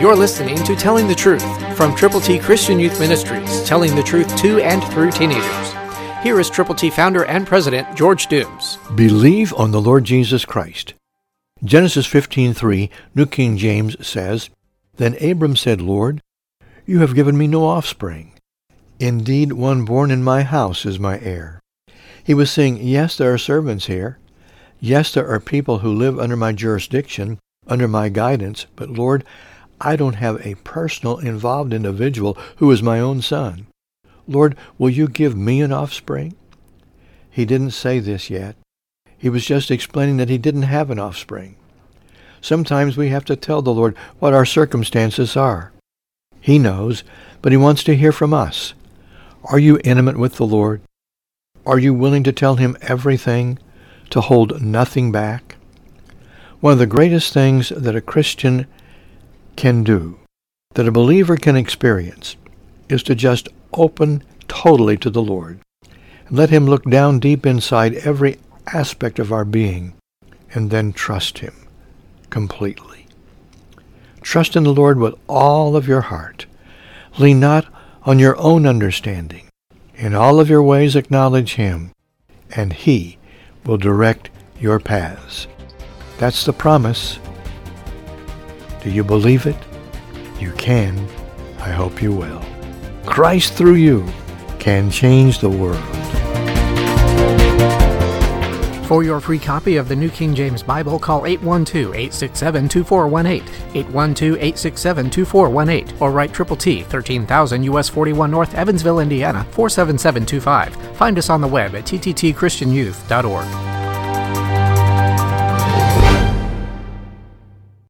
You're listening to Telling the Truth from Triple T Christian Youth Ministries, telling the truth to and through teenagers. Here is Triple T founder and president George Dooms. Believe on the Lord Jesus Christ. Genesis 15:3, New King James says, Then Abram said, Lord, you have given me no offspring. Indeed, one born in my house is my heir. He was saying, yes, there are servants here. Yes, there are people who live under my jurisdiction, under my guidance, but Lord, I don't have a personal involved individual who is my own son. Lord, will you give me an offspring? He didn't say this yet. He was just explaining that he didn't have an offspring. Sometimes we have to tell the Lord what our circumstances are. He knows, but he wants to hear from us. Are you intimate with the Lord? Are you willing to tell him everything, to hold nothing back? One of the greatest things that a Christian can do, that a believer can experience, is to just open totally to the Lord. And let him look down deep inside every aspect of our being and then trust him completely. Trust in the Lord with all of your heart. Lean not on your own understanding. In all of your ways acknowledge him, and he will direct your paths. That's the promise. Do you believe it? You can. I hope you will. Christ through you can change the world. For your free copy of the New King James Bible, call 812-867-2418, 812-867-2418, or write Triple T, 13,000 US 41 North, Evansville, Indiana, 47725. Find us on the web at tttchristianyouth.org.